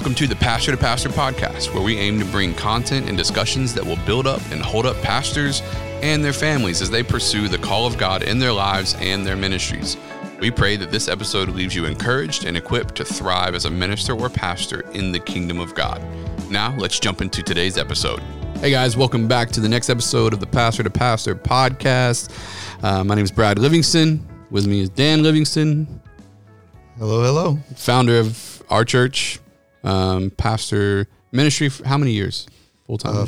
Welcome to the Pastor to Pastor podcast, where we aim to bring content and discussions that will build up and hold up pastors and their families as they pursue the call of God in their lives and their ministries. We pray that this episode leaves you encouraged and equipped to thrive as a minister or pastor in the kingdom of God. Now, let's jump into today's episode. Hey guys, welcome back to the next episode of the Pastor to Pastor podcast. Uh, my name is Brad Livingston. With me is Dan Livingston, Hello, hello. founder of our church, um, pastor ministry. For how many years? Full time Uh.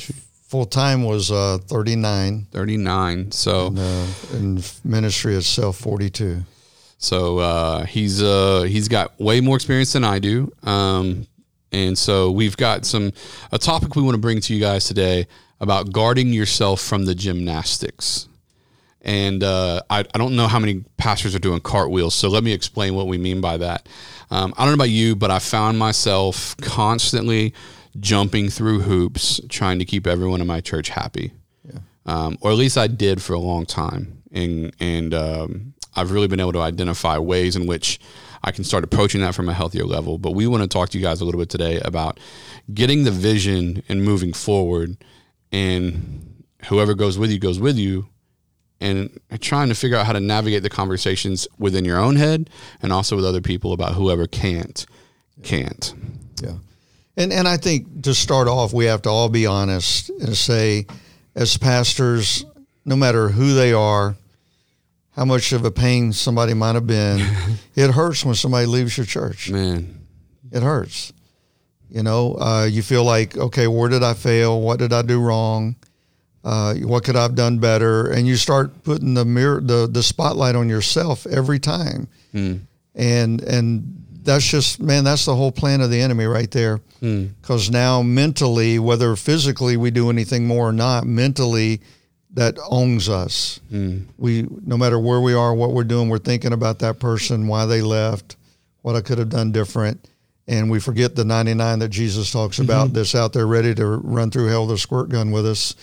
Full time was uh, 39, 39. So, and, uh, and ministry itself 42. so uh, he's uh, he's got way more experience than I do. Um, and so we've got some a topic we want to bring to you guys today about guarding yourself from the gymnastics. And uh, I, I don't know how many pastors are doing cartwheels, so let me explain what we mean by that. Um, I don't know about you, but I found myself constantly jumping through hoops trying to keep everyone in my church happy. Um, or at least I did for a long time. And, and um, I've really been able to identify ways in which I can start approaching that from a healthier level. But we want to talk to you guys a little bit today about getting the vision and moving forward. And whoever goes with you goes with you and trying to figure out how to navigate the conversations within your own head and also with other people about whoever can't can't Yeah. And, and I think to start off, we have to all be honest and say, as pastors, no matter who they are, how much of a pain somebody might have been, it hurts when somebody leaves your church. man It hurts. You know, uh, you feel like, okay, where did I fail? What did I do wrong? Uh, what could I have done better? And you start putting the mirror, the the spotlight on yourself every time, hmm. and and that's just man, that's the whole plan of the enemy right there. Hmm. Because now mentally, whether physically we do anything more or not, mentally that owns us. Hmm. We no matter where we are, what we're doing, we're thinking about that person, why they left, what I could have done different. And we forget the 99 that Jesus talks about mm-hmm. that's out there ready to run through hell with a squirt gun with us.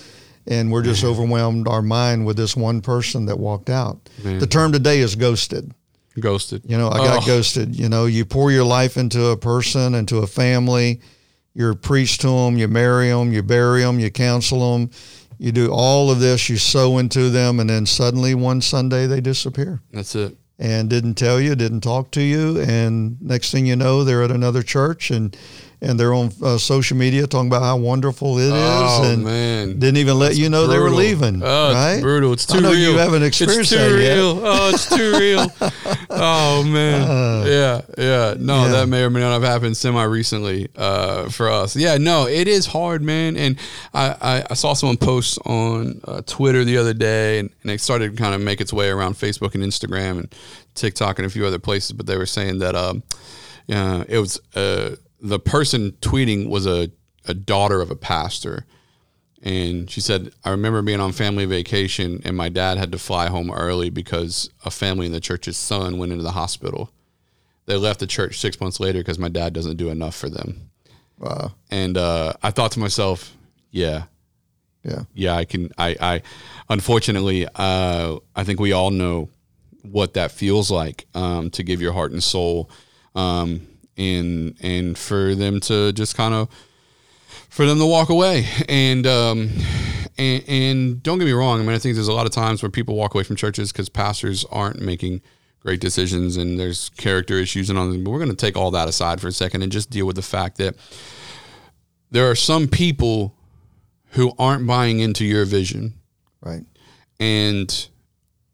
And we're just overwhelmed our mind with this one person that walked out. The term today is ghosted. ghosted You know, I got Oh. ghosted. You know, you pour your life into a person, into a family. You preach to them, you marry them, you bury them, you counsel them. You do all of this, you sow into them, and then suddenly one Sunday they disappear that's it and didn't tell you, didn't talk to you, and next thing you know, they're at another church and and they're on uh, social media talking about how wonderful it is, Oh, and man. didn't even let you know they were leaving. Oh, right? it's brutal. It's too I know real. you haven't experienced it's too that yet. Oh, it's too real. oh man. yeah, yeah. No, yeah. that may or may not have happened semi recently uh, for us. Yeah, no, it is hard, man. And I, I, I saw someone post on uh, Twitter the other day, and, and it started to kind of make its way around Facebook and Instagram and TikTok and a few other places. But they were saying that um, yeah, it was uh, the person tweeting was a, a daughter of a pastor. And she said, I remember being on family vacation and my dad had to fly home early because a family in the church's son went into the hospital. They left the church six months later because my dad doesn't do enough for them. Wow. And uh, I thought to myself, yeah, Yeah. yeah, I can. I, I unfortunately, uh, I think we all know what that feels like um, to give your heart and soul, um, and and for them to just kind of for them to walk away. And um, and, and don't get me wrong. I mean, I think there's a lot of times where people walk away from churches because pastors aren't making great decisions and there's character issues and all that. But we're going to take all that aside for a second and just deal with the fact that there are some people who aren't buying into your vision Right. and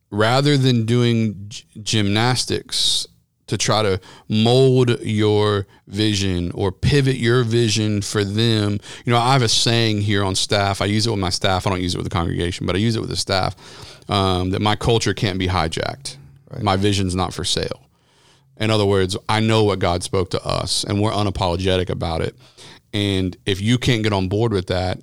rather than doing gymnastics to try to mold your vision or pivot your vision for them. You know i have a saying here on staff. I use it with my staff. I don't use it with the congregation but i use it with the staff um, that my culture can't be hijacked. My vision's not for sale. In other words, I know what God spoke to us and we're unapologetic about it. And if you can't get on board with that,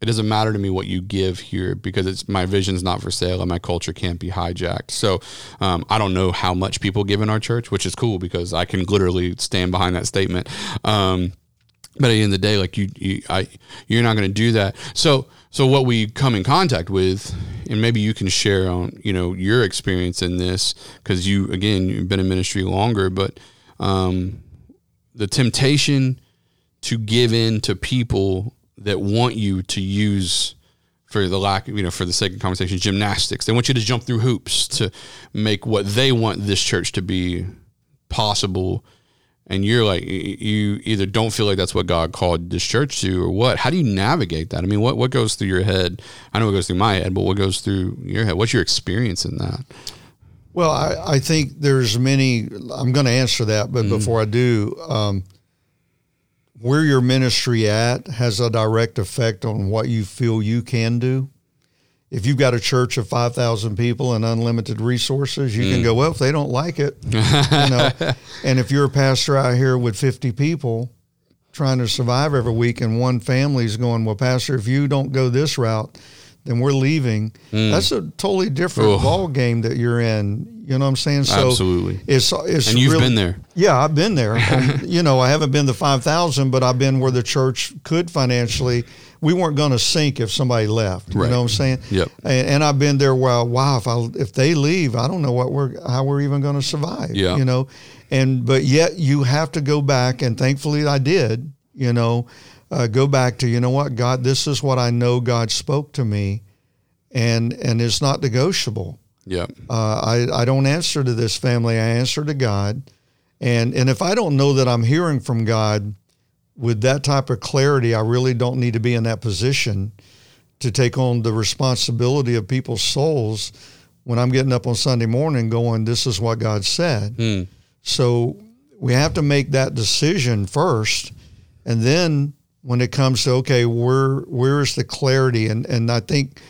it doesn't matter to me what you give here because it's my vision's not for sale and my culture can't be hijacked. So um, I don't know how much people give in our church, which is cool because I can literally stand behind that statement. Um, but at the end of the day, like you, you I, you're not going to do that. So, so what we come in contact with, and maybe you can share on, you know, your experience in this because you, again, you've been in ministry longer, but um, the temptation to give in to people that want you to use for the lack, you know, for the sake of conversation, gymnastics. They want you to jump through hoops to make what they want this church to be possible. And you're like, you either don't feel like that's what God called this church to, or what? How do you navigate that? I mean, what what goes through your head? I know what goes through my head, but what goes through your head? What's your experience in that? Well, I, I think there's many. I'm going to answer that, but mm-hmm. before I do, um, where your ministry at has a direct effect on what you feel you can do. If you've got a church of 5,000 people and unlimited resources, you mm. can go, well, if they don't like it, you know. and if you're a pastor out here with 50 people trying to survive every week and one family's going, well, pastor, if you don't go this route, then we're leaving. Mm. That's a totally different Ugh. ball game that you're in. You know what I'm saying? So Absolutely. It's it's and you've really, been there. Yeah, I've been there. and, you know, I haven't been the five thousand, but I've been where the church could financially. We weren't going to sink if somebody left. Right. You know what I'm saying? Yep. And, and, I've been there where wow, if I if they leave, I don't know what we're how we're even going to survive. Yeah. You know, and but yet you have to go back, and thankfully I did. You know. Uh, go back to you know what God this is what I know God spoke to me and and it's not negotiable. Yeah. Uh, I I don't answer to this family. I answer to God, and and if I don't know that I'm hearing from God with that type of clarity, I really don't need to be in that position to take on the responsibility of people's souls when I'm getting up on Sunday morning going, this is what God said. Mm. So we have to make that decision first. And then when it comes to, okay, where, where is the clarity? And, and I think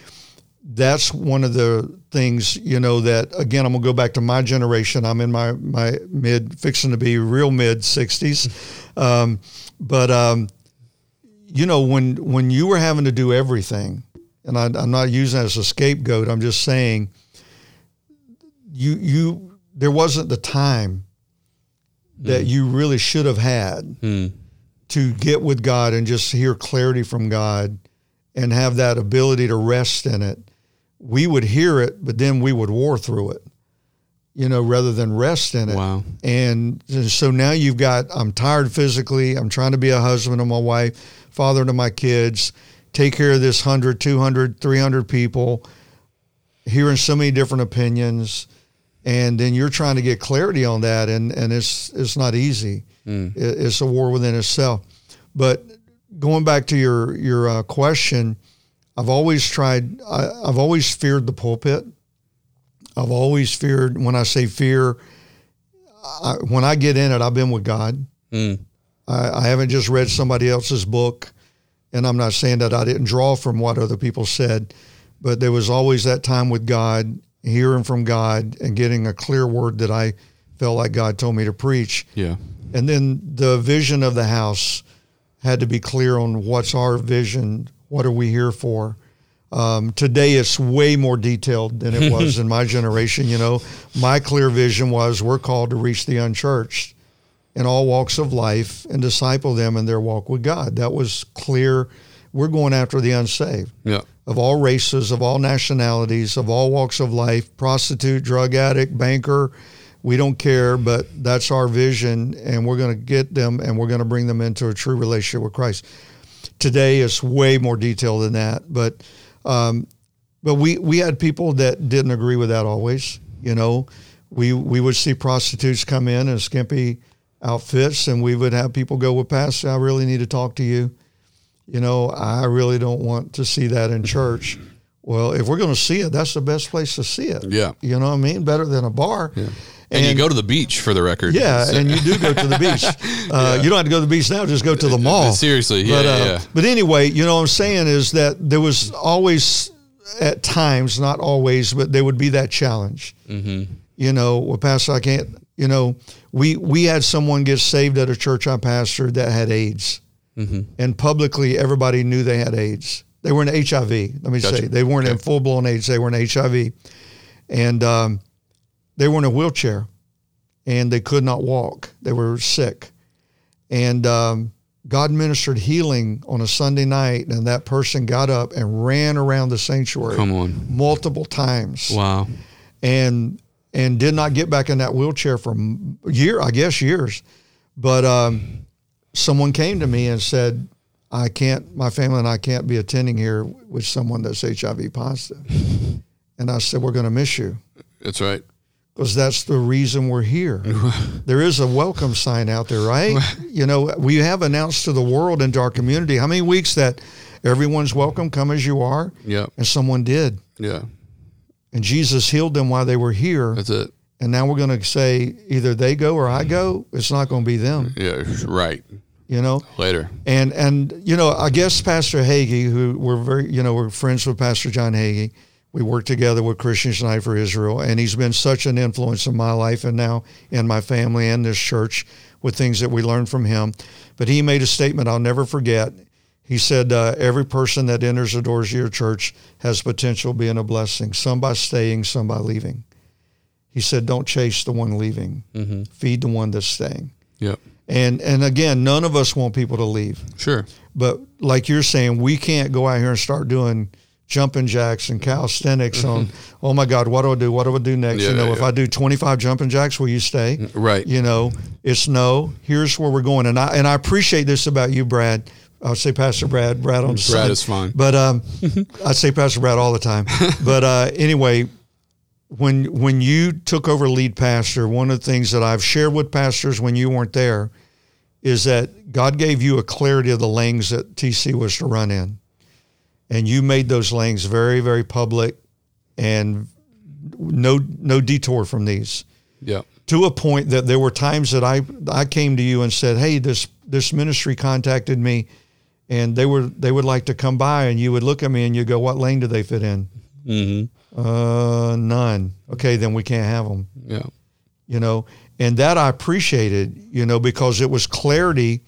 that's one of the things you know that again i'm to go back to my generation i'm in my my mid fixing to be real mid 60s um, but um, you know when when you were having to do everything and I, i'm not using that as a scapegoat i'm just saying you you there wasn't the time that mm. you really should have had mm. To get with god and just hear clarity from god and have that ability to rest in it we would hear it, but then we would war through it, you know, rather than rest in it. Wow. And so now you've got, I'm tired physically. I'm trying to be a husband to my wife, father to my kids, take care of this 100, 200, 300 people, hearing so many different opinions. And then you're trying to get clarity on that. And, and it's, it's not easy. Mm. It's a war within itself. But going back to your, your uh, question, I've always tried, I, have always feared the pulpit. I've always feared, when I say fear, I, when I get in it, I've been with God. Mm. I, I haven't just read somebody else's book. And I'm not saying that I didn't draw from what other people said, but there was always that time with God, hearing from God and getting a clear word that I felt like God told me to preach. Yeah. And then the vision of the house had to be clear on what's our vision what are we here for? Um, today it's way more detailed than it was in my generation. You know, my clear vision was we're called to reach the unchurched in all walks of life and disciple them in their walk with God. That was clear. We're going after the unsaved. Yeah. Of all races, of all nationalities, of all walks of life, prostitute, drug addict, banker, we don't care, but that's our vision, and we're going to get them and we're going to bring them into a true relationship with Christ. Today is way more detailed than that, but um, but we we had people that didn't agree with that always. You know, we we would see prostitutes come in in skimpy outfits, and we would have people go, "Well, Pastor, I really need to talk to you." You know, I really don't want to see that in church. Well, if we're going to see it, that's the best place to see it. Yeah. You know what I mean? Better than a bar. Yeah. And, and, you go to the beach for the record. Yeah, so. and you do go to the beach. Uh, yeah. You don't have to go to the beach now; just go to the mall. Seriously, yeah, but, uh, yeah. But anyway, you know what I'm saying is that there was always, at times, not always, but there would be that challenge. Mm-hmm. You know, well, Pastor, I can't. You know, we we had someone get saved at a church I pastored that had AIDS, mm-hmm. and publicly everybody knew they had AIDS. They were in HIV. Let me gotcha. say they weren't okay. in full blown AIDS. They were in HIV, and. Um, they were in a wheelchair and they could not walk. They were sick. And um, God ministered healing on a Sunday night, and that person got up and ran around the sanctuary. Come on. Multiple times. Wow. And and did not get back in that wheelchair for year, I guess years. But um, someone came to me and said, I can't, my family and I can't be attending here with someone that's HIV positive. And I said, We're going to miss you That's right. because that's the reason we're here. there is a welcome sign out there, right? you know, we have announced to the world and to our community how many weeks that everyone's welcome, come as you are, Yeah. and someone did. Yeah. And Jesus healed them while they were here. That's it. And now we're going to say either they go or I go. It's not going to be them, Yeah. Right. You know? Later. And and you know, I guess Pastor Hagee, who we're very, you know, we're friends with Pastor John Hagee. We work together with Christians United for Israel, and he's been such an influence in my life and now in my family and this church with things that we learned from him. But he made a statement I'll never forget. He said, uh, "Every person that enters the doors of your church has potential being a blessing. Some by staying, some by leaving." He said, "Don't chase the one leaving. Feed the one that's staying." Yep. And and again, none of us want people to leave. Sure. But like you're saying, we can't go out here and start doing jumping jacks and calisthenics on, oh my God, what do I do? What do I do next? Yeah, you know, yeah, if. I do 25 jumping jacks, will you stay? Right. You know, it's no, here's where we're going. And I, and I appreciate this about you, Brad. I'll say Pastor Brad, Brad on the Brad side. is fine. But um, I say Pastor Brad all the time. But uh, anyway, when when you took over lead pastor, one of the things that I've shared with pastors when you weren't there is that God gave you a clarity of the lanes that TC was to run in, and you made those lanes very very public, and no no detour from these Yeah. to a point that there were times that I I came to you and said, "Hey, this this ministry contacted me, and they were they would like to come by," and you would look at me and you go, "What lane do they fit in?" Mm-hmm. Uh, none. Okay, then we can't have them. Yeah. You know, and that I appreciated. You know, because it was clarity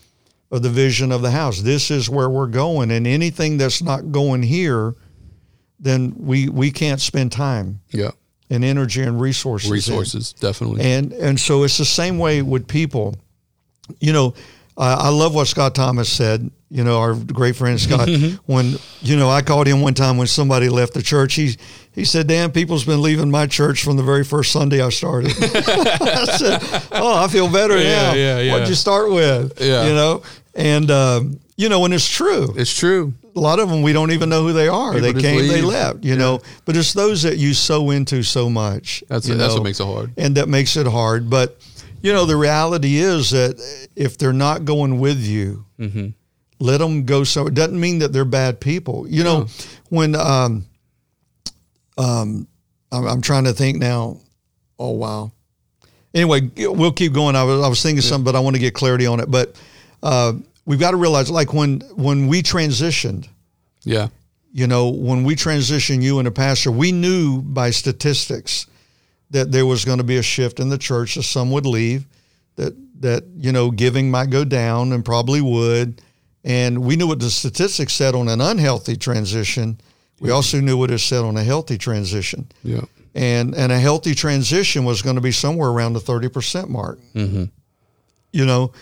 of the vision of the house. This is where we're going, and anything that's not going here, then we we can't spend time Yeah. and energy and resources. in. Resources. Definitely. And and so it's the same way with people. You know, I I love what Scott Thomas said. You know, our great friend Scott. when you know, I called him one time when somebody left the church. He he said, "Dan, people's been leaving my church from the very first Sunday I started." I said, "Oh, I feel better Yeah, now. yeah, yeah. What'd you start with? Yeah. you know." And um, you know, and it's true it's true. a lot of them we don't even know who they are. People they came, they left, you know. But it's those that you sow into so much. That's that's what makes it hard. and that makes it hard. But you know, the reality is that if they're not going with you, Mm-hmm. let them go. So it doesn't mean that they're bad people. You know, when um, um, I'm, I'm trying to think now. Oh wow. Anyway, we'll keep going. I was I was thinking something, but I want to get clarity on it. But uh, we've got to realize, like when when we transitioned, Yeah. you know, when we transitioned you and a pastor, we knew by statistics that there was going to be a shift in the church, that some would leave, that that you know giving might go down and probably would, and we knew what the statistics said on an unhealthy transition. We also knew what it said on a healthy transition, Yeah. and and a healthy transition was going to be somewhere around the thirty percent mark. Mm-hmm. You know,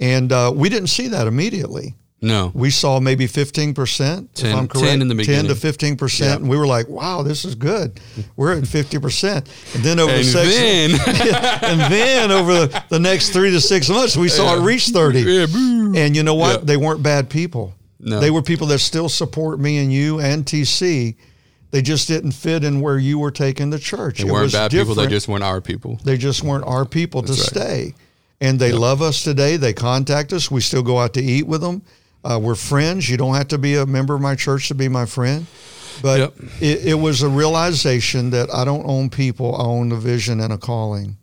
and uh, we didn't see that immediately No. we saw maybe 15%, if 10 I'm correct. 10 in the beginning. 10 to 15%. Yeah. And we were like, wow, this is good. We're at 50%. And then over And the then and then over the, the next three to six months, we saw it reach 30. yeah. And you know what? Yeah. They weren't bad people. No. They were people that still support me and you and TC. They just didn't fit in where you were taking the church. They It weren't bad people. They just weren't our people. They just weren't our people to right. stay. And they love us today. They contact us. We still go out to eat with them. Uh, we're friends. You don't have to be a member of my church to be my friend. But Yep. it, it was a realization that I don't own people. I own a vision and a calling.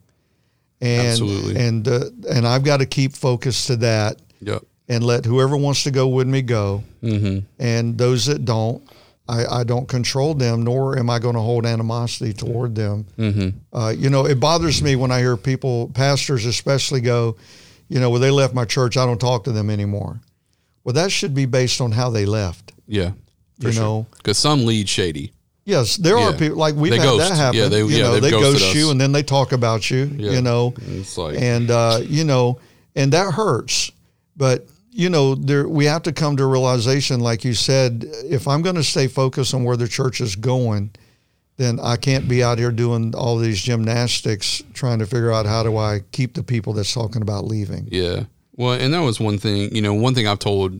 And, Absolutely. And, uh, and I've got to keep focused to that Yep. And let whoever wants to go with me go. Mm-hmm. And those that don't, I, I don't control them, nor am I going to hold animosity toward them. Mm-hmm. Uh, you know, it bothers me when I hear people, pastors especially, go, you know, well, they left my church, I don't talk to them anymore. Well, that should be based on how they left. Yeah. You sure. know, Because some lead shady. yes, there are people like we've They had ghost. that happen. Yeah, they- you yeah, know, they ghost us. you and then they talk about you. Yeah. You know, like and uh, you know, and that hurts. But you know, there we have to come to a realization, like you said, if I'm going to stay focused on where the church is going, then I can't be out here doing all these gymnastics trying to figure out how do I keep the people that's talking about leaving. yeah. Well, and that was one thing, you know, one thing I've told,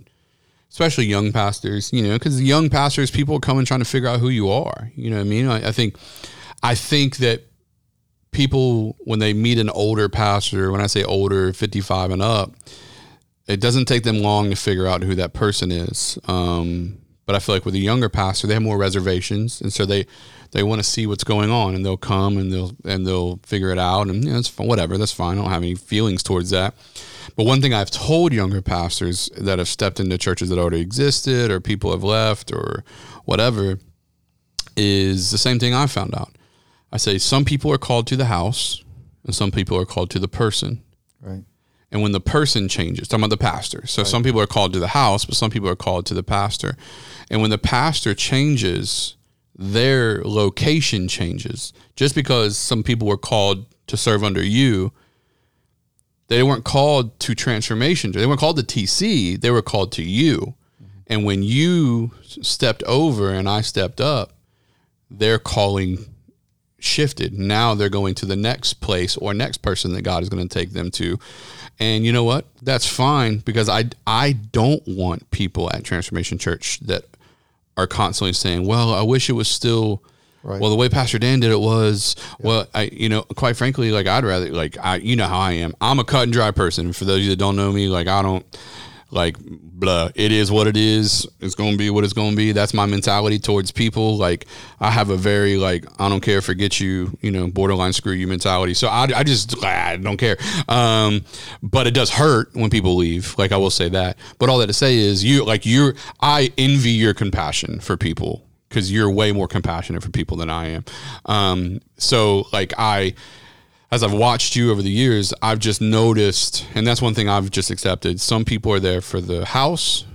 especially young pastors, you know, because young pastors, people come and trying to figure out who you are. You know I mean? I, I think, I think that people when they meet an older pastor, when I say older, fifty-five and up, it doesn't take them long to figure out who that person is. Um, but I feel like with a younger pastor, they have more reservations, and so they they want to see what's going on, and they'll come and they'll and they'll figure it out, and you know, it's whatever. That's fine. I don't have any feelings towards that. But one thing I've told younger pastors that have stepped into churches that already existed, or people have left, or whatever, is the same thing I found out. I say some people are called to the house, and some people are called to the person. Right. And when the person changes, talking about the pastor. So right. some people are called to the house, but some people are called to the pastor. And when the pastor changes, their location changes. Just because some people were called to serve under you, they weren't called to transformation. They weren't called to TC. They were called to you. Mm-hmm. And when you stepped over and I stepped up, their calling shifted. Now they're going to the next place or next person that God is going to take them to. And you know what? That's fine because I I don't want people at Transformation Church that are constantly saying, "Well, I wish it was still." Right. Well, the way Pastor Dan did it was, yeah. well, I, you know, quite frankly, like I'd rather, like I, you know how I am. I'm a cut and dry person. For those of you that don't know me, like I don't, like blah it is what it is. It's gonna be what it's gonna be. That's my mentality towards people. Like i have a very like i don't care forget you you know borderline screw you mentality. So i, I just i don't care. Um, but it does hurt when people leave. Like i will say that. But all that to say is you like you're i envy your compassion for people because you're way more compassionate for people than i am. Um, so like i as I've watched you over the years, I've just noticed, and that's one thing I've just accepted. Some people are there for the house,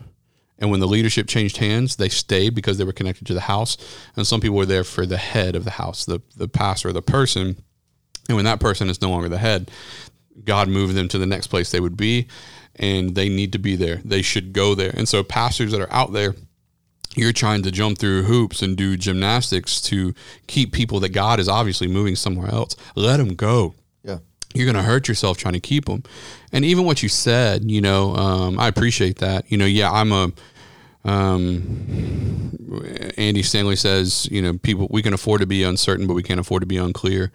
and when the leadership changed hands, they stayed because they were connected to the house. And some people were there for the head of the house, the the pastor, the person. And when that person is no longer the head, God moved them to the next place they would be, and they need to be there. They should go there. And so, pastors that are out there you're trying to jump through hoops and do gymnastics to keep people that God is obviously moving somewhere else. Let them go. Yeah. You're going to hurt yourself trying to keep them. And even what you said, you know, um, I appreciate that. You know, yeah, I'm a, um, Andy Stanley says, you know, people, we can afford to be uncertain, but we can't afford to be unclear.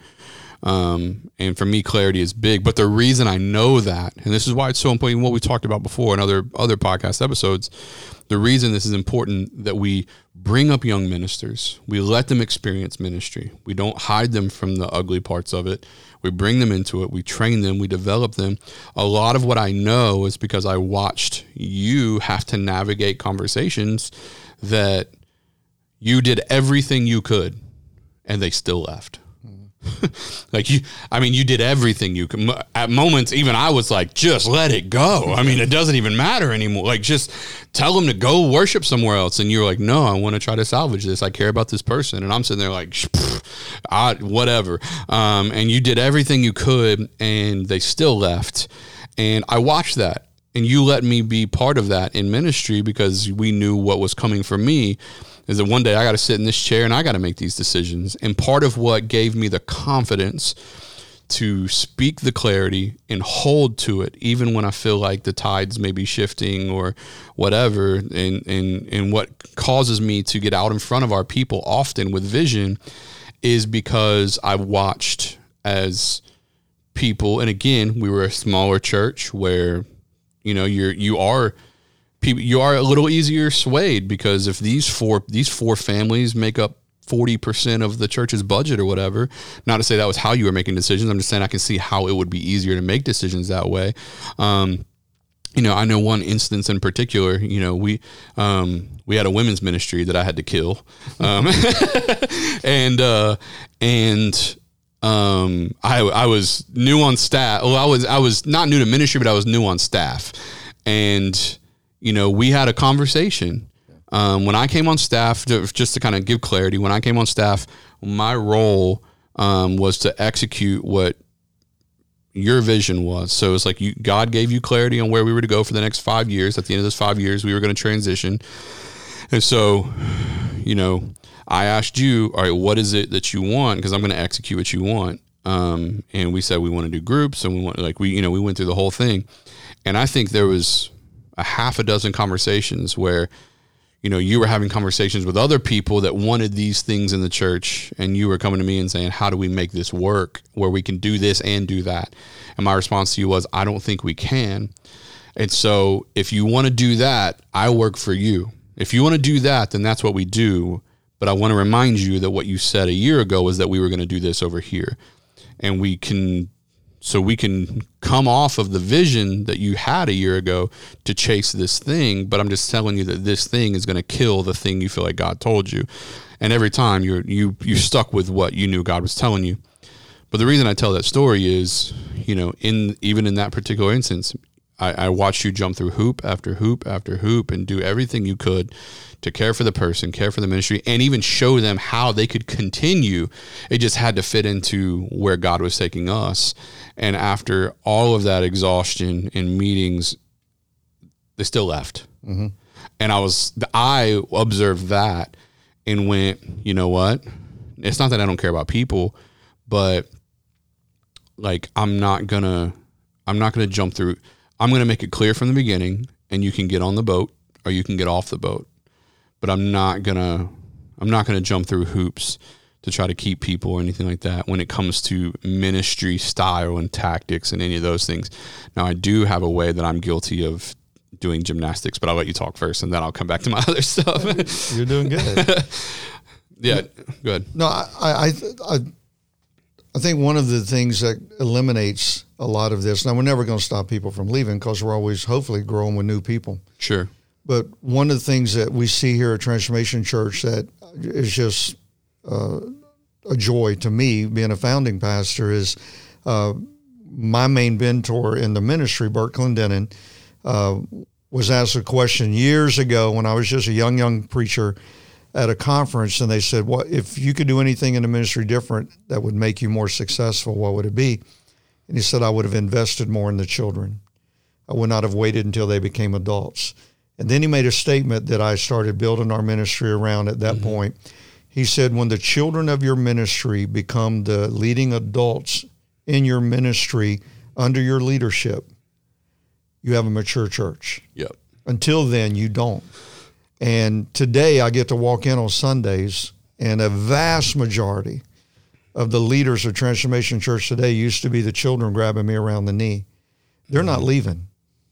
Um, and for me, clarity is big. But the reason I know that, and this is why it's so important, what we talked about before in other other podcast episodes, the reason this is important that we bring up young ministers, we let them experience ministry. We don't hide them from the ugly parts of it. We bring them into it. We train them. We develop them. A lot of what I know is because I watched you have to navigate conversations that you did everything you could and they still left like you i mean you did everything you could. At moments even i was like just let it go. I mean it doesn't even matter anymore. Like just tell them to go worship somewhere else. And you're like no i want to try to salvage this. I care about this person. And i'm sitting there like I, whatever. Um, and you did everything you could and they still left. And i watched that. And you let me be part of that in ministry because we knew what was coming for me is that one day I got to sit in this chair and I got to make these decisions. And part of what gave me the confidence to speak the clarity and hold to it, even when I feel like the tides may be shifting or whatever, and, and, and what causes me to get out in front of our people often with vision is because I watched as people, and again, we were a smaller church where, you know, you're, you are people you are a little easier swayed because if these four these four families make up 40% of the church's budget or whatever. Not to say that was how you were making decisions. I'm just saying I can see how it would be easier to make decisions that way. Um, you know, I know one instance in particular, you know, we, um, we had a women's ministry that I had to kill. Um, and, uh, and, um, I, I was new on staff. Well, I was, I was not new to ministry, but I was new on staff and, you know, we had a conversation. Um, when I came on staff, to, just to kind of give clarity, when I came on staff, my role um, was to execute what your vision was. So it's like you, God gave you clarity on where we were to go for the next five years. At the end of those five years, we were going to transition. And so, you know, I asked you, all right, what is it that you want? Because I'm going to execute what you want. Um, and we said we want to do groups, and we want like we, you know, we went through the whole thing. And I think there was a half a dozen conversations where, you know, you were having conversations with other people that wanted these things in the church, and you were coming to me and saying, How do we make this work where we can do this and do that? And my response to you was, I don't think we can. And so if you want to do that, I work for you. If you want to do that, then that's what we do. But I want to remind you that what you said a year ago was that we were going to do this over here. And we can so we can come off of the vision that you had a year ago to chase this thing but i'm just telling you that this thing is going to kill the thing you feel like god told you. And every time you're you you stuck with what you knew god was telling you. But the reason i tell that story is you know in even in that particular instance I, I watched you jump through hoop after hoop after hoop and do everything you could to care for the person, care for the ministry, and even show them how they could continue. It just had to fit into where God was taking us. And after all of that exhaustion in meetings, they still left. Mm-hmm. And I was, I observed that and went, you know what? It's not that I don't care about people, but like I'm not gonna, I'm not gonna jump through. I'm gonna make it clear from the beginning, and you can get on the boat or you can get off the boat but I'm not gonna I'm not gonna jump through hoops to try to keep people or anything like that when it comes to ministry style and tactics and any of those things. Now I do have a way that I'm guilty of doing gymnastics, but I'll let you talk first and then I'll come back to my other stuff. You're doing good. yeah, good. No, I, I, I, I think one of the things that eliminates a lot of this. Now we're never going to stop people from leaving because we're always hopefully growing with new people. Sure. But one of the things that we see here at Transformation Church that is just uh, a joy to me, being a founding pastor, is uh, my main mentor in the ministry, Bert Clendennen, uh, was asked a question years ago when I was just a young, young preacher at a conference, and they said, "What if you could do anything in the ministry different that would make you more successful? What would it be?" And he said, "I would have invested more in the children. I would not have waited until they became adults." And then he made a statement that I started building our ministry around at that mm-hmm. point. He said, When the children of your ministry become the leading adults in your ministry under your leadership, you have a mature church. Yep. Until then, you don't. And today I get to walk in on Sundays, and a vast majority of the leaders of Transformation Church today used to be the children grabbing me around the knee. They're not leaving.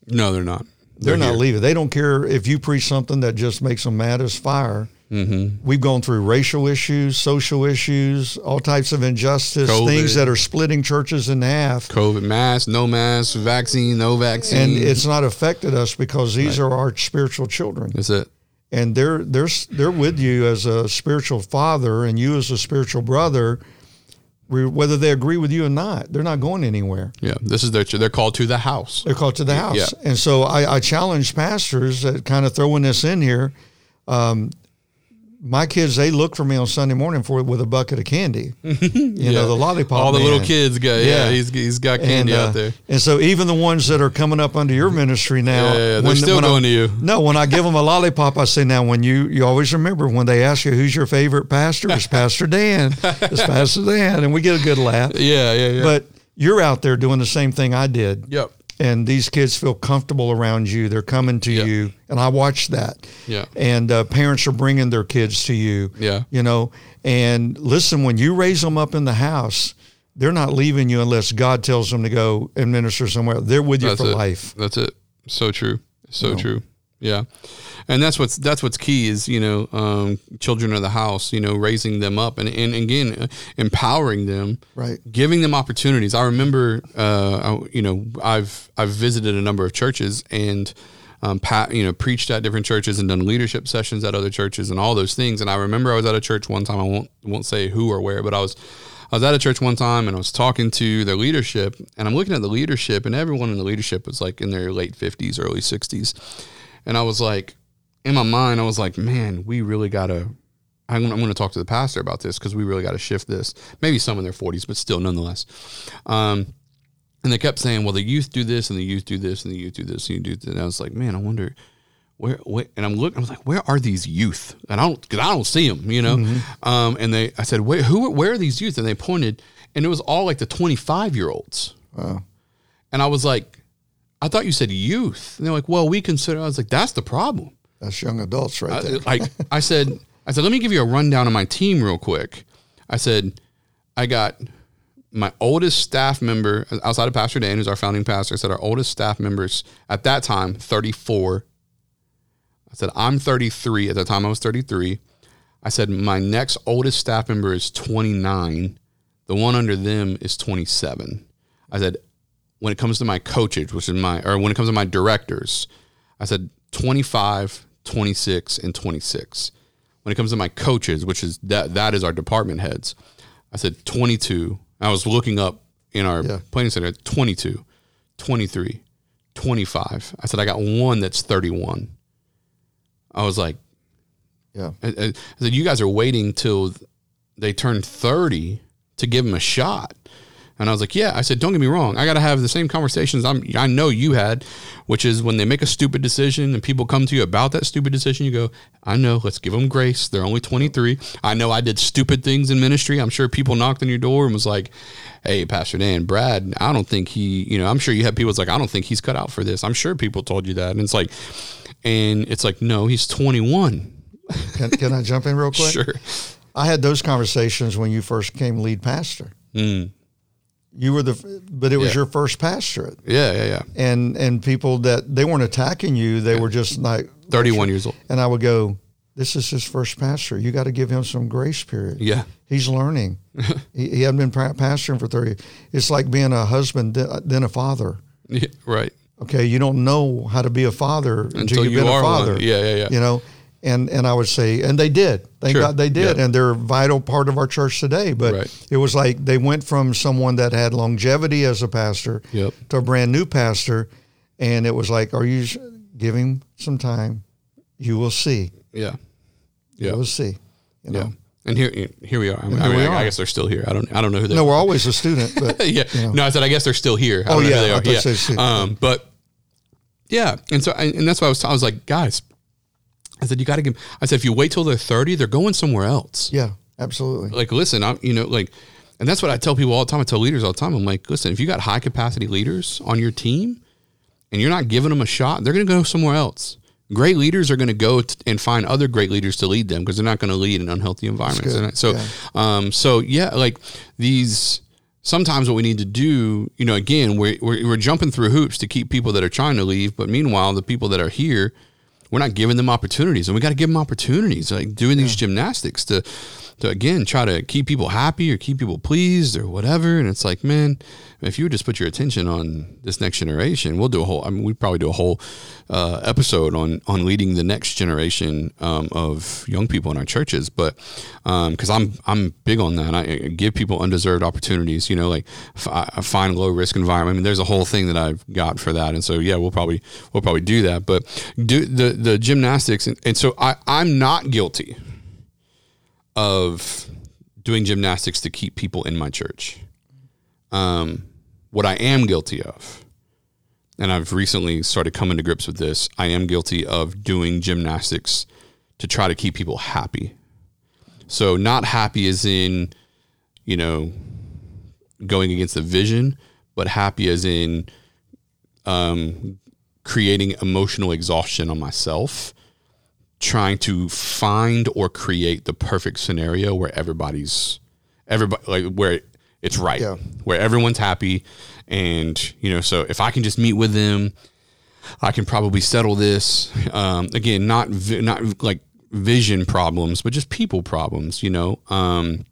No, they're not. They're, not leaving. They don't care if you preach something that just makes them mad as fire. Mm-hmm. We've gone through racial issues, social issues, all types of injustice, COVID. things that are splitting churches in half. COVID, mask, no mask, vaccine, no vaccine, and it's not affected us because these right. are our spiritual children. That's it. And they're they're they're with you as a spiritual father, and you as a spiritual brother whether they agree with you or not, they're not going anywhere. Yeah, this is their they're called to the house. They're called to the house, yeah. and so I, I challenge pastors that kind of throwing this in here. Um, my kids they look for me on Sunday morning for with a bucket of candy. You yeah. know the lollipop. All the man. little kids go. yeah, yeah. He's, he's got candy and, uh, out there. And so even the ones that are coming up under your ministry now, yeah, yeah they're still going I, to you. No, when I give them a lollipop, I say now when you you always remember when they ask you who's your favorite pastor, it's Pastor Dan. It's Pastor Dan, and we get a good laugh. Yeah, yeah, yeah. But you're out there doing the same thing I did. Yep and these kids feel comfortable around you. They're coming to yeah. you, and I watch that. Yeah. And uh, parents are bringing their kids to you. Yeah. You know, and listen, when you raise them up in the house, they're not leaving you unless God tells them to go and minister somewhere. They're with you That's for it. life. That's it. So true. So you know? true. Yeah, and that's what's that's what's key is you know um, children of the house, you know, raising them up and and again uh, empowering them, right, giving them opportunities. I remember, uh, I, you know, I've I've visited a number of churches and. Um, pat, you know, preached at different churches and done leadership sessions at other churches and all those things. And I remember I was at a church one time. I won't won't say who or where, but I was I was at a church one time and I was talking to their leadership, and I'm looking at the leadership, and everyone in the leadership was like in their late 50s, early 60s, and I was like, in my mind, I was like, man, we really got to. I'm, I'm going to talk to the pastor about this because we really got to shift this. Maybe some in their 40s, but still, nonetheless. Um, and they kept saying, well, the youth do this and the youth do this and the youth do this and you do this. And I was like, man, I wonder where, where and I'm looking, I was like, where are these youth? And I don't, cause I don't see them, you know? Mm-hmm. Um, and they, I said, wait, who, where are these youth? And they pointed and it was all like the 25 year olds. Wow. And I was like, I thought you said youth. And they're like, well, we consider. I was like, that's the problem. That's young adults right there. I, like I said, I said, let me give you a rundown of my team real quick. I said, I got my oldest staff member outside of Pastor Dan, who's our founding pastor. I said our oldest staff members at that time, 34. I said, I'm 33. At the time, I was 33. I said, my next oldest staff member is 29. The one under them is 27. I said, when it comes to my coaches, which is my, or when it comes to my directors, I said 25, 26, and 26. When it comes to my coaches, which is that, that is our department heads, I said 22. I was looking up in our Yeah. planning center 22, 23, 25. I said, I got one that's 31. I was like, yeah. I, I said, you guys are waiting till they turn 30 to give them a shot. And I was like, yeah. I said, don't get me wrong. I got to have the same conversations I'm, I know you had, which is when they make a stupid decision and people come to you about that stupid decision, you go, I know, let's give them grace. They're only 23. I know I did stupid things in ministry. I'm sure people knocked on your door and was like, hey, Pastor Dan, Brad, I don't think he, you know, I'm sure you had people that's like, I don't think he's cut out for this. I'm sure people told you that. And it's like, and it's like, no, he's 21. Can, can I jump in real quick? Sure. I had those conversations when you first came lead pastor. Mm. You were the, but it was Yeah. your first pastorate, Yeah, yeah, yeah. and and people that they weren't attacking you, they were just like 31 years old. And I would go, "This is his first pastor. You got to give him some grace period. Yeah. He's learning. he, he hadn't been pastoring for thirty. It's like being a husband th- then a father. Yeah, right. Okay, you don't know how to be a father until, Until you've you been a one. father. Yeah, yeah, yeah. You know, and and I would say, and they did. Thank Sure. God they did, Yeah. and they're a vital part of our church today. But Right. it was like they went from someone that had longevity as a pastor Yep. to a brand new pastor, and it was like, are you giving some time? You will see. Yeah. You Yeah. will see. You know. Yeah. And here, here we are. I, mean, here we I, I guess they're still here. I don't, I don't know who they No, are. we're always a student, but yeah. know. No, I said I guess they're still here. I Oh, don't know yeah, who they are. thought Yeah. Um, but yeah, and so and that's why I was. I was like, guys, I said you got to give. I said if you wait till they're thirty, they're going somewhere else. yeah, absolutely. Like, listen, I'm, you know, like, and that's what I tell people all the time. I tell leaders all the time. I'm like, listen, if you got high capacity leaders on your team, and you're not giving them a shot, they're going to go somewhere else. Great leaders are going to go t- and find other great leaders to lead them because they're not going to lead in unhealthy environments. So, Yeah. um, so yeah, like these. Sometimes what we need to do, you know, again, we're, we're we're jumping through hoops to keep people that are trying to leave, but meanwhile, the people that are here, we're not giving them opportunities, and we got to give them opportunities, like doing these gymnastics to, to again try to keep people happy or keep people pleased or whatever. And it's like, man, if you would just put your attention on this next generation, we'll do a whole. I mean, we probably do a whole uh, episode on on leading the next generation um, of young people in our churches. But because I'm I'm big on that, I, I give people undeserved opportunities. You know, like I find low risk environment. I mean, there's a whole thing that I've got for that, and so yeah, we'll probably we'll probably do that. But do the the gymnastics, and, and so I I'm not guilty of doing gymnastics to keep people in my church. Um, what I am guilty of, and I've recently started coming to grips with this, I am guilty of doing gymnastics to try to keep people happy. So, not happy as in, you know, going against the vision, but happy as in um, creating emotional exhaustion on myself trying to find or create the perfect scenario where everybody's everybody like where it's right Yeah. where everyone's happy and you know so if i can just meet with them i can probably settle this um, again not vi- not like vision problems but just people problems you know um,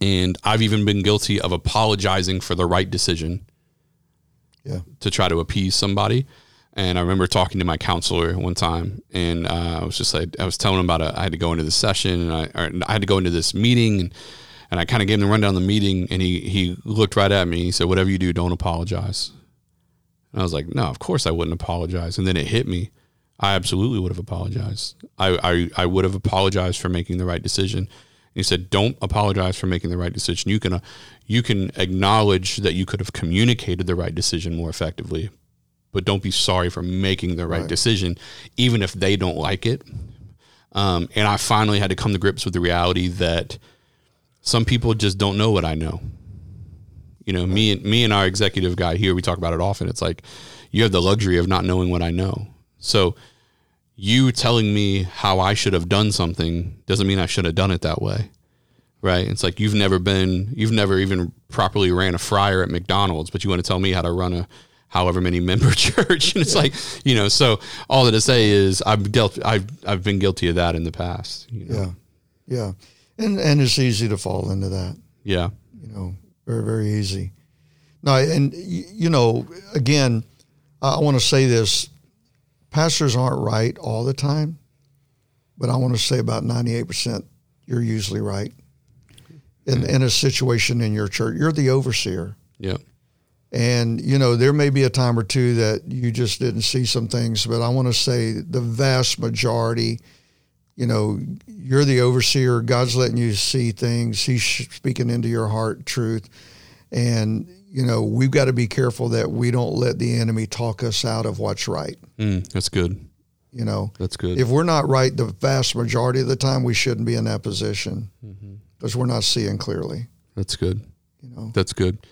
and i've even been guilty of apologizing for the right decision Yeah. to try to appease somebody. And I remember talking to my counselor one time, and uh, I was just like, I was telling him about it. I had to go into this session, and I, I had to go into this meeting, and, and I kind of gave him the rundown of the meeting, and he he looked right at me. And He said, "Whatever you do, don't apologize." And I was like, "No, of course I wouldn't apologize." And then it hit me. I absolutely would have apologized. I I, I would have apologized for making the right decision. And he said, "Don't apologize for making the right decision. You can uh, you can acknowledge that you could have communicated the right decision more effectively, but don't be sorry for making the right, Right. decision, even if they don't like it." Um, and I finally had to come to grips with the reality that some people just don't know what I know. You know, me and me and our executive guy here, we talk about it often. It's like you have the luxury of not knowing what I know. So you telling me how I should have done something doesn't mean I should have done it that way. Right? It's like you've never been you've never even properly ran a fryer at McDonald's, but you want to tell me how to run a however many member church. And it's yeah. like, you know, so all that to say is I've dealt I've I've been guilty of that in the past. You know? Yeah. Yeah. And and it's easy to fall into that. Yeah. You know, very, very easy. No, and you know, again, I want to say this pastors aren't right all the time, but I want to say about 98% you're usually right in, mm. in a situation in your church. You're the overseer. Yeah. And, you know, there may be a time or two that you just didn't see some things, but I want to say the vast majority, you know, you're the overseer. God's letting you see things. He's speaking into your heart truth. And, you know, we've got to be careful that we don't let the enemy talk us out of what's right. Mm, that's good. You know, that's good. If we're not right the vast majority of the time, we shouldn't be in that position because mm-hmm. we're not seeing clearly. That's good. You know, that's good.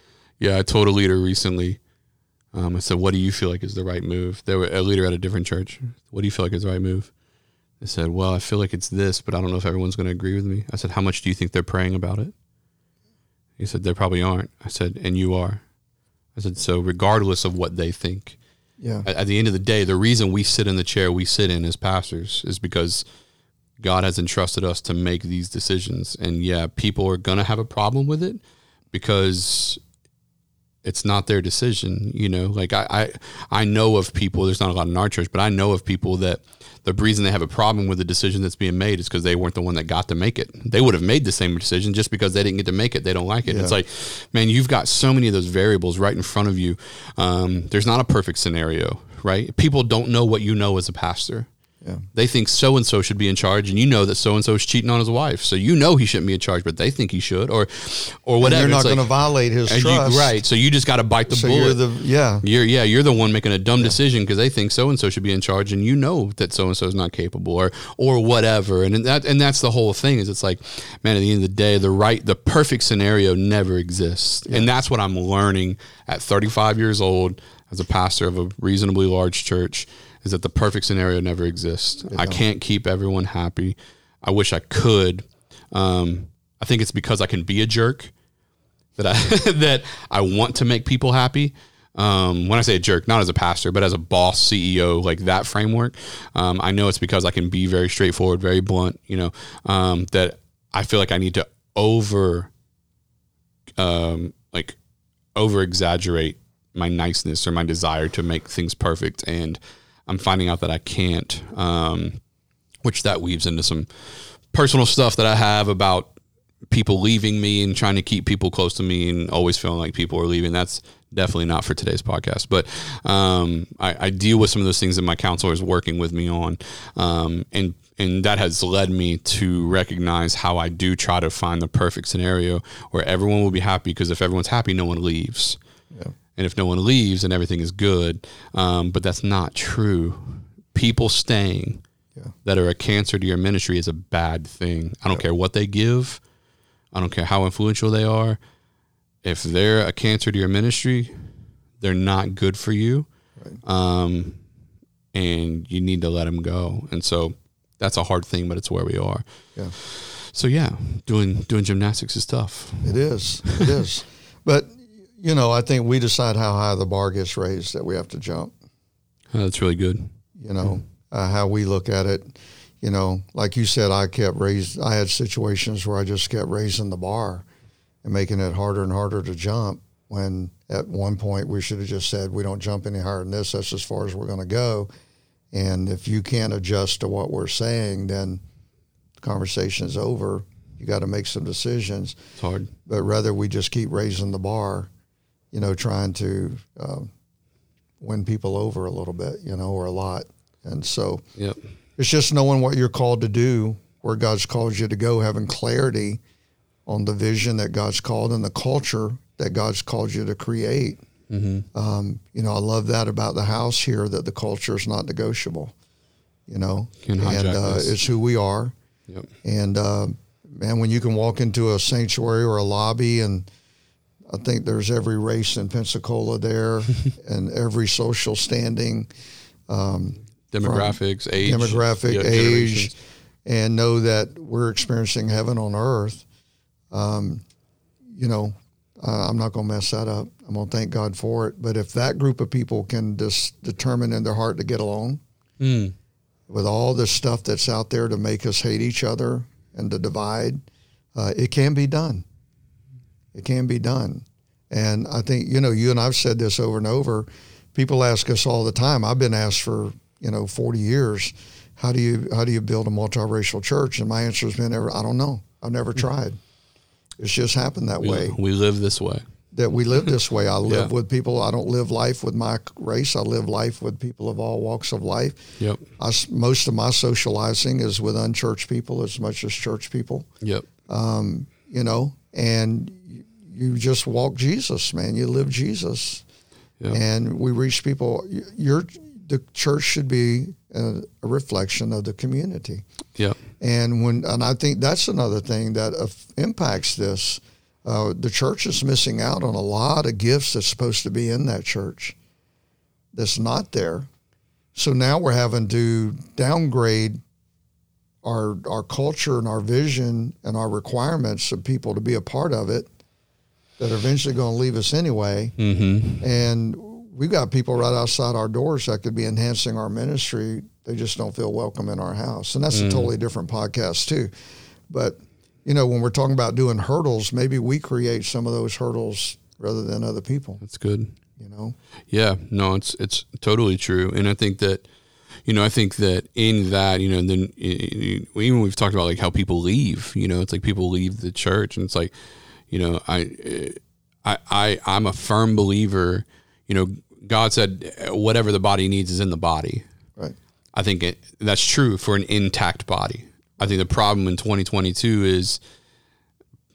Yeah, I told a leader recently. Um, I said, "What do you feel like is the right move?" There were a leader at a different church. What do you feel like is the right move? They said, "Well, I feel like it's this, but I don't know if everyone's going to agree with me." I said, "How much do you think they're praying about it?" He said, They probably aren't. I said, And you are. I said, So regardless of what they think, yeah. At, at, the end of the day, the reason we sit in the chair we sit in as pastors is because God has entrusted us to make these decisions. And yeah, people are going to have a problem with it because it's not their decision. You know, like I, I, I know of people, there's not a lot in our church, but I know of people that the reason they have a problem with the decision that's being made is because they weren't the one that got to make it. They would have made the same decision just because they didn't get to make it. They don't like it. Yeah. It's like, man, you've got so many of those variables right in front of you. Um, there's not a perfect scenario, right? People don't know what you know as a pastor. Yeah. They think so and so should be in charge, and you know that so and so is cheating on his wife, so you know he shouldn't be in charge, but they think he should, or, or whatever. And you're not going to violate his trust, you, right? So you just got to bite the so bullet. You're the, yeah, you're yeah, you're the one making a dumb yeah. decision because they think so and so should be in charge, and you know that so and so is not capable, or or whatever, and that and that's the whole thing. Is it's like, man, at the end of the day, the right, the perfect scenario never exists, yeah. and that's what I'm learning at 35 years old as a pastor of a reasonably large church is that the perfect scenario never exists. I can't keep everyone happy. I wish I could. Um, I think it's because I can be a jerk that I that I want to make people happy. Um, when I say a jerk, not as a pastor, but as a boss, CEO, like that framework, um, I know it's because I can be very straightforward, very blunt. You know um, that I feel like I need to over, um, like, over exaggerate my niceness or my desire to make things perfect and I'm finding out that I can't, um, which that weaves into some personal stuff that I have about people leaving me and trying to keep people close to me and always feeling like people are leaving. That's definitely not for today's podcast, but um, I, I, deal with some of those things that my counselor is working with me on, um, and and that has led me to recognize how I do try to find the perfect scenario where everyone will be happy because if everyone's happy, no one leaves. Yeah and if no one leaves, then everything is good. Um, but that's not true. People staying yeah. that are a cancer to your ministry is a bad thing. I don't yeah. care what they give. I don't care how influential they are. If they're a cancer to your ministry, they're not good for you. Right. Um, and you need to let them go. And so that's a hard thing, but it's where we are. Yeah. So yeah, doing doing gymnastics is tough. It is. It is. But you know, I think we decide how high the bar gets raised that we have to jump. Oh, that's really good. You know, uh, how we look at it. You know, like you said, I kept raised. I had situations where I just kept raising the bar and making it harder and harder to jump. When at one point we should have just said, "We don't jump any higher than this. That's as far as we're going to go." And if you can't adjust to what we're saying, then the conversation is over. You got to make some decisions. It's hard. But rather, we just keep raising the bar you know, trying to uh, win people over a little bit, you know, or a lot. And so yep. it's just knowing what you're called to do, where God's called you to go, having clarity on the vision that God's called and the culture that God's called you to create. Mm-hmm. Um, you know, I love that about the house here that the culture is not negotiable. You know, and uh, it's who we are. Yep. And uh, man, when you can walk into a sanctuary or a lobby and I think there's every race in Pensacola there, and every social standing, Demographics, age, demographic, yeah, age, and know that we're experiencing heaven on earth. Um, you know, uh, I'm not going to mess that up. I'm going to thank God for it. But if that group of people can just determine in their heart to get along, Mm. with all the stuff that's out there to make us hate each other and to divide, uh, it can be done. It can be done. And I think, you know, you and I've said this over and over. People ask us all the time. I've been asked for, you know, 40 years, how do you how do you build a multiracial church? And my answer has been, ever, I don't know. I've never tried. It's just happened that We, way we live this way. that we live this way. I live Yeah. with people. I don't live life with my race. I live life with people of all walks of life. Yep. I most of my socializing is with unchurched people as much as church people, Yep. Um, you know, and you- just walk Jesus, man. You live Jesus. Yeah. And we reach people. Your, the church should be a, a reflection of the community. Yep. And when, and I think that's another thing that impacts this. Uh, the church is missing out on a lot of gifts that's supposed to be in that church that's not there. So now we're having to downgrade our our culture and our vision and our requirements of people to be a part of it that are eventually going to leave us anyway. Mm-hmm. And we've got people right outside our doors that could be enhancing our ministry. They just don't feel welcome in our house. And that's a totally different podcast, too. But, you know, when we're talking about doing hurdles, maybe we create some of those hurdles rather than other people, That's good. you know? Yeah, no, it's it's totally true, and I think that, you know, I think that in that, you know, and then even we've talked about like how people leave. You know, it's like people leave the church, and it's like, you know, I, eh, I, I, I'm a firm believer. You know, God said eh, whatever the body needs is in the body. Right. I think it, that's true for an intact body. I think the problem in 2022 is,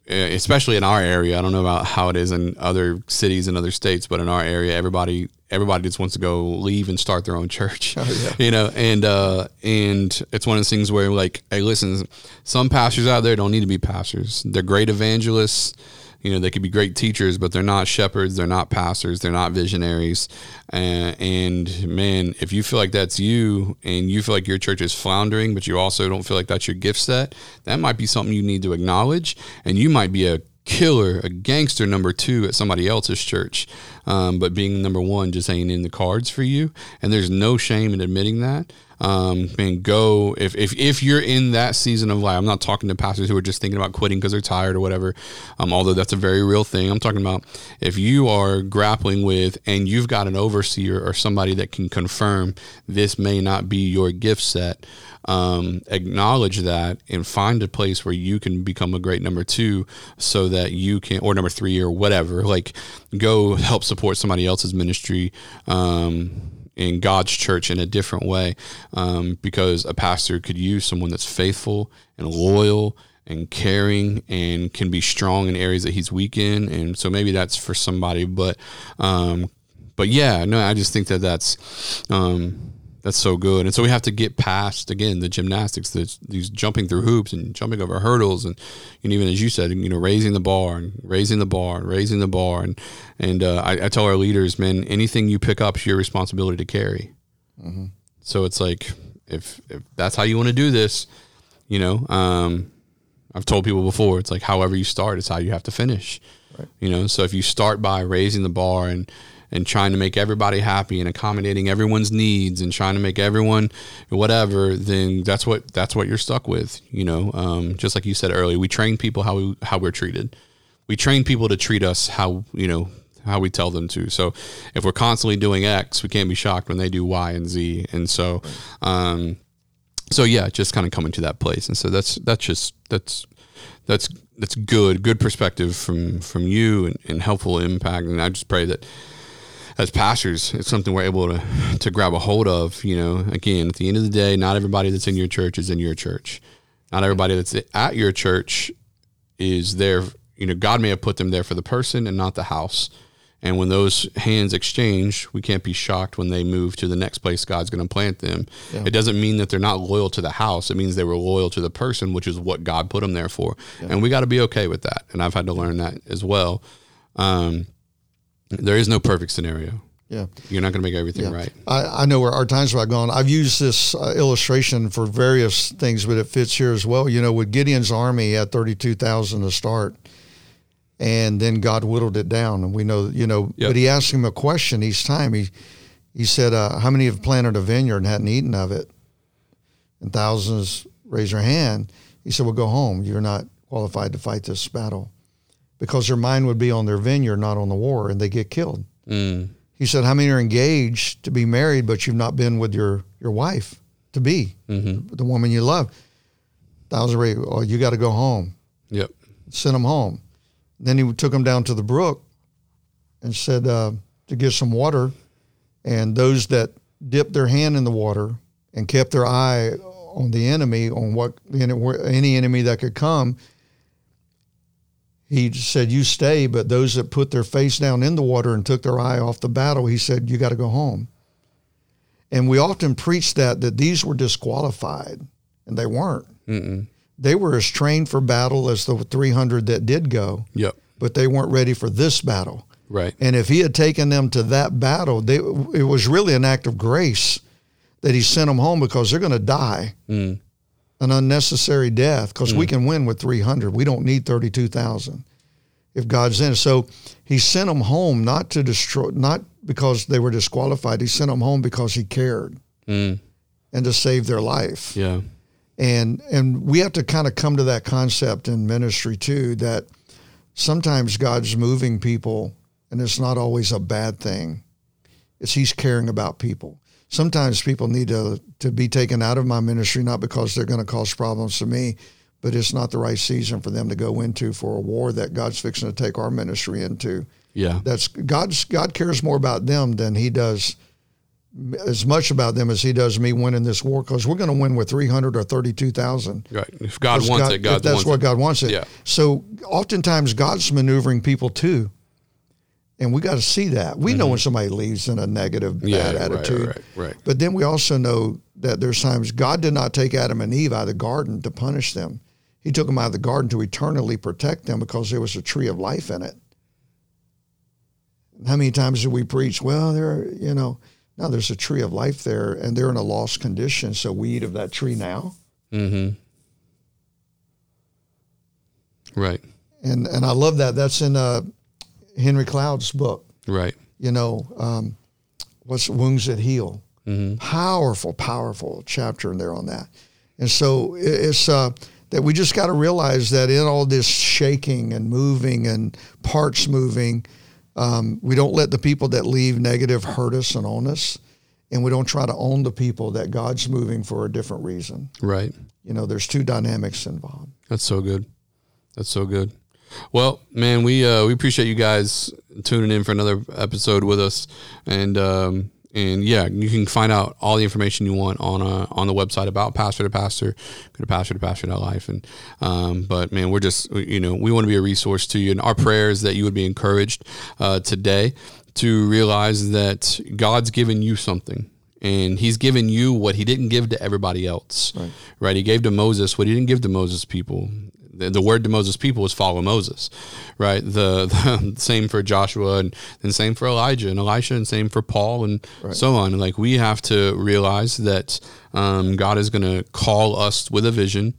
uh, especially in our area, I don't know about how it is in other cities and other states, but in our area, everybody everybody just wants to go leave and start their own church. You know, and uh, and it's one of those things where like, hey, listen, some pastors out there don't need to be pastors. They're great evangelists. You know, they could be great teachers, but they're not shepherds. They're not pastors. They're not visionaries. And, and man, if you feel like that's you and you feel like your church is floundering, but you also don't feel like that's your gift set, that might be something you need to acknowledge. And you might be a killer, a gangster number two at somebody else's church. Um, but being number one just ain't in the cards for you. And there's no shame in admitting that. Um, man, go if, if if you're in that season of life. I'm not talking to pastors who are just thinking about quitting because they're tired or whatever. Um, although that's a very real thing. I'm talking about if you are grappling with and you've got an overseer or somebody that can confirm this may not be your gift set. Um, acknowledge that and find a place where you can become a great number two, so that you can or number three or whatever. Like, go help support somebody else's ministry. Um, in God's church in a different way um, because a pastor could use someone that's faithful and loyal and caring and can be strong in areas that he's weak in. And so maybe that's for somebody but um, but yeah no I just think that that's um, that's so good. And so we have to get past again the gymnastics the, these jumping through hoops and jumping over hurdles and, and even as you said you know raising the bar and raising the bar and raising the bar. And and uh, I, I tell our leaders man anything you pick up is your responsibility to carry. So it's like if if that's how you want to do this you know um, I've told people before it's like however you start it's how you have to finish. You know so if you start by raising the bar and and trying to make everybody happy and accommodating everyone's needs and trying to make everyone whatever then that's what that's what you're stuck with you know? Um, just like you said earlier we train people how we how we're treated. We train people to treat us how you know how we tell them to. So if we're constantly doing x we can't be shocked when they do y and z. And so um so yeah just kind of coming to that place. And so that's that's just that's that's that's good good perspective from from you and, and helpful impact. And i just pray that as pastors it's something we're able to to grab a hold of you know? Again at the end of the day not everybody that's in your church is in your church. Not everybody that's at your church is there you know god may have put them there for the person and not the house. And when those hands exchange we can't be shocked when they move to the next place god's going to plant them. It doesn't mean that they're not loyal to the house. It means they were loyal to the person which is what god put them there for. And we got to be okay with that. And i've had to learn that as well. Um, there is no perfect scenario. Yeah. You're not going to make everything Yeah. right. I, I know where our times have gone. I've used this uh, illustration for various things, but it fits here as well. You know, with Gideon's army at 32,000 to start, and then God whittled it down. And we know, you know, Yep. but he asked him a question each time. He, he said, uh, How many have planted a vineyard and hadn't eaten of it? And thousands raise their hand. He said, Well, go home. You're not qualified to fight this battle because their mind would be on their vineyard, not on the war, and they get killed. Mm. He said, How many are engaged to be married, but you've not been with your, your wife to be, Mm-hmm. the woman you love? Thousand rate, oh, you got to go home. Yep. Send them home. Then he took them down to the brook and said uh, to get some water. And those that dipped their hand in the water and kept their eye on the enemy, on what any enemy that could come, he said, You stay. But those that put their face down in the water and took their eye off the battle, he said, You got to go home. And we often preach that, that these were disqualified, and they weren't. Mm-mm. They were as trained for battle as the 300 that did go, Yep. but they weren't ready for this battle. Right. And if he had taken them to that battle, they, it was really an act of grace that he sent them home because they're going to die Mm. An unnecessary death because we can win with 300. We don't need 32,000 if God's in it. So he sent them home not to destroy, not because they were disqualified. He sent them home because he cared Mm. and to save their life. Yeah. And and we have to kind of come to that concept in ministry too that sometimes God's moving people and it's not always a bad thing. It's he's caring about people. Sometimes people need to to be taken out of my ministry not because they're going to cause problems to me, but it's not the right season for them to go into for a war that God's fixing to take our ministry into. Yeah. That's God's God cares more about them than he does as much about them as he does me winning this war because we're going to win with 300 or 32,000. Right. If God wants it, if God that's what it. God wants it. Yeah. So oftentimes God's maneuvering people too. And we got to see that. We know when somebody leaves in a negative, Mm-hmm. Yeah. bad right, attitude. Right. Right. But then we also know that there's times God did not take Adam and Eve out of the garden to punish them. He took them out of the garden to eternally protect them because there was a tree of life in it. How many times did we preach? Well, there, you know, now there's a tree of life there, and they're in a lost condition. So we eat of that tree now. Mm-hmm. Right. And and I love that. That's in uh, Henry Cloud's book. Right. You know, um, what's wounds that heal. Mm-hmm. Powerful, powerful chapter in there on that. And so it's uh, that we just got to realize that in all this shaking and moving and parts moving, um, we don't let the people that leave negative hurt us and own us, and we don't try to own the people that God's moving for a different reason. Right. You know, there's two dynamics involved. That's so good. That's so good. Well, man, we uh, we appreciate you guys tuning in for another episode with us, and um, and yeah, you can find out all the information you want on uh, on the website about Pastor to Pastor. Go to pastor to pastor life, and um, but man, we're just you know we want to be a resource to you, and our prayer is that you would be encouraged uh, today to realize that God's given you something and he's given you what he didn't give to everybody else. Right, he gave to moses what he didn't give to moses people the, the word to moses people was follow moses right the, the same for joshua and, and same for elijah and elisha and same for paul and so on and like we have to realize that um, god is going to call us with a vision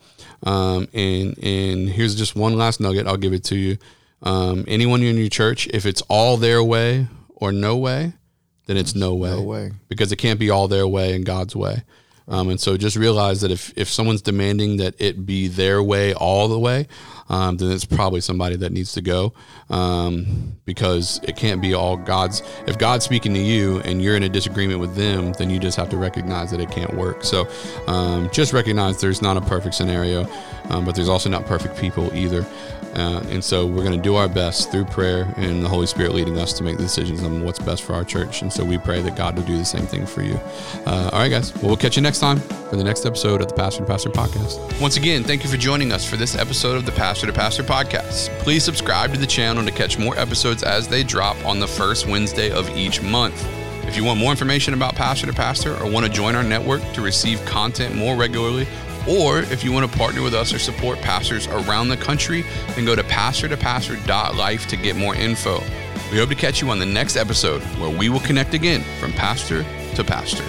um, and and here's just one last nugget i'll give it to you um, anyone in your church if it's all their way or no way then it's no way. No way. Because it can't be all their way and God's way. Um, and so just realize that if, if someone's demanding that it be their way all the way, um, then it's probably somebody that needs to go um, because it can't be all God's. If God's speaking to you and you're in a disagreement with them, then you just have to recognize that it can't work. So um, just recognize there's not a perfect scenario, um, but there's also not perfect people either. Uh, and so we're going to do our best through prayer and the Holy Spirit leading us to make the decisions on what's best for our church. And so we pray that God will do the same thing for you. Uh, all right, guys. Well, we'll catch you next time for the next episode of the Pastor to Pastor podcast. Once again, thank you for joining us for this episode of the Pastor to Pastor podcast. Please subscribe to the channel to catch more episodes as they drop on the first Wednesday of each month. If you want more information about Pastor to Pastor or want to join our network to receive content more regularly, Or if you want to partner with us or support pastors around the country, then go to pastor2pastor.life to get more info. We hope to catch you on the next episode where we will connect again from pastor to pastor.